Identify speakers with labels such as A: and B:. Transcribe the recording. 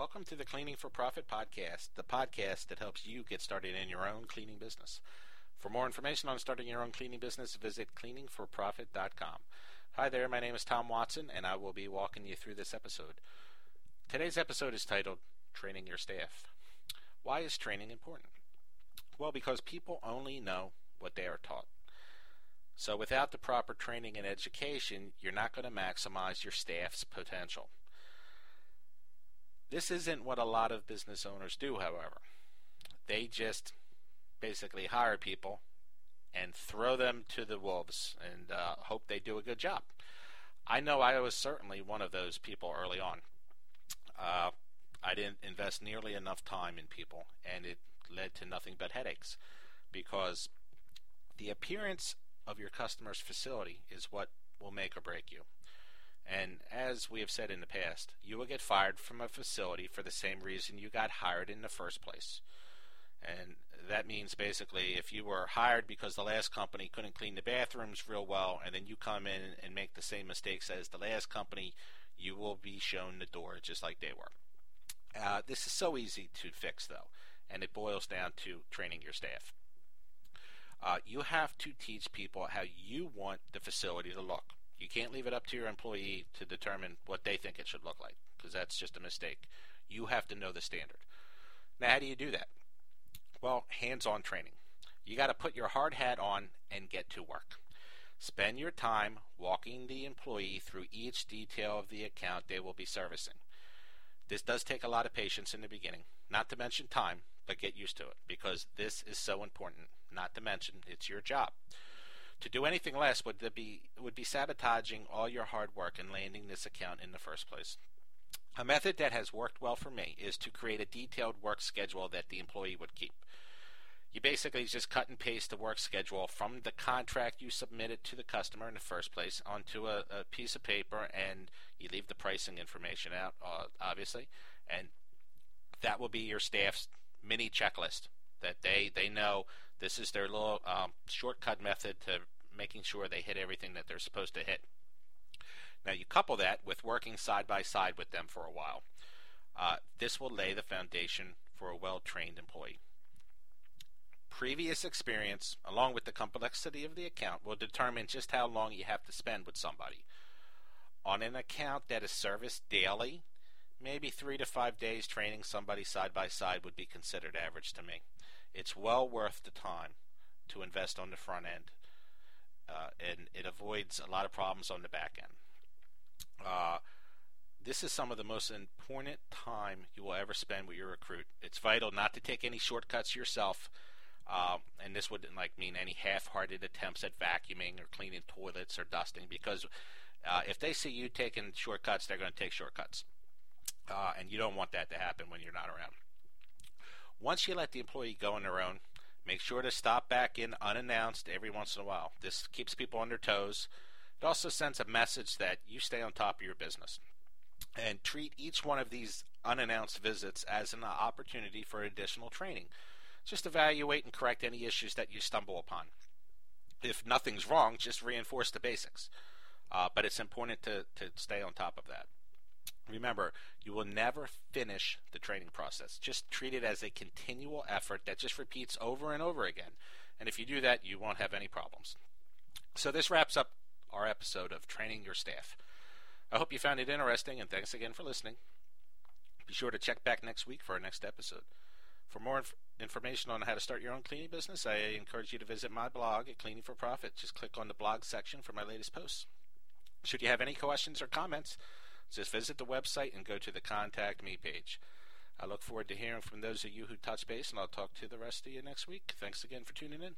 A: Welcome to the Cleaning for Profit podcast, the podcast that helps you get started in your own cleaning business. For more information on starting your own cleaning business, visit cleaningforprofit.com. Hi there, my name is Tom Watson, and I will be walking you through this episode. Today's episode is titled Training Your Staff. Why is training important? Well, because people only know what they are taught. So, without the proper training and education, you're not going to maximize your staff's potential. This isn't what a lot of business owners do, however. They just basically hire people and throw them to the wolves and uh, hope they do a good job. I know I was certainly one of those people early on. Uh, I didn't invest nearly enough time in people, and it led to nothing but headaches because the appearance of your customer's facility is what will make or break you. And as we have said in the past, you will get fired from a facility for the same reason you got hired in the first place. And that means basically if you were hired because the last company couldn't clean the bathrooms real well, and then you come in and make the same mistakes as the last company, you will be shown the door just like they were. Uh, this is so easy to fix, though, and it boils down to training your staff. Uh, you have to teach people how you want the facility to look. You can't leave it up to your employee to determine what they think it should look like, because that's just a mistake. You have to know the standard. Now, how do you do that? Well, hands on training. You got to put your hard hat on and get to work. Spend your time walking the employee through each detail of the account they will be servicing. This does take a lot of patience in the beginning, not to mention time, but get used to it because this is so important. Not to mention it's your job. To do anything less would be would be sabotaging all your hard work in landing this account in the first place. A method that has worked well for me is to create a detailed work schedule that the employee would keep. You basically just cut and paste the work schedule from the contract you submitted to the customer in the first place onto a, a piece of paper, and you leave the pricing information out, uh, obviously, and that will be your staff's mini checklist that they they know this is their little um, shortcut method to making sure they hit everything that they're supposed to hit. Now you couple that with working side by side with them for a while. Uh, this will lay the foundation for a well-trained employee. Previous experience, along with the complexity of the account, will determine just how long you have to spend with somebody. On an account that is serviced daily, maybe three to five days training somebody side by side would be considered average to me. It's well worth the time to invest on the front end, uh, and it avoids a lot of problems on the back end. Uh, this is some of the most important time you will ever spend with your recruit. It's vital not to take any shortcuts yourself uh, and this wouldn't like mean any half-hearted attempts at vacuuming or cleaning toilets or dusting because uh, if they see you taking shortcuts, they're going to take shortcuts, uh, and you don't want that to happen when you're not around. Once you let the employee go on their own, make sure to stop back in unannounced every once in a while. This keeps people on their toes. It also sends a message that you stay on top of your business. And treat each one of these unannounced visits as an opportunity for additional training. Just evaluate and correct any issues that you stumble upon. If nothing's wrong, just reinforce the basics. Uh, but it's important to, to stay on top of that. Remember, you will never finish the training process. Just treat it as a continual effort that just repeats over and over again. And if you do that, you won't have any problems. So, this wraps up our episode of Training Your Staff. I hope you found it interesting, and thanks again for listening. Be sure to check back next week for our next episode. For more inf- information on how to start your own cleaning business, I encourage you to visit my blog at Cleaning for Profit. Just click on the blog section for my latest posts. Should you have any questions or comments, just visit the website and go to the Contact Me page. I look forward to hearing from those of you who touch base, and I'll talk to the rest of you next week. Thanks again for tuning in.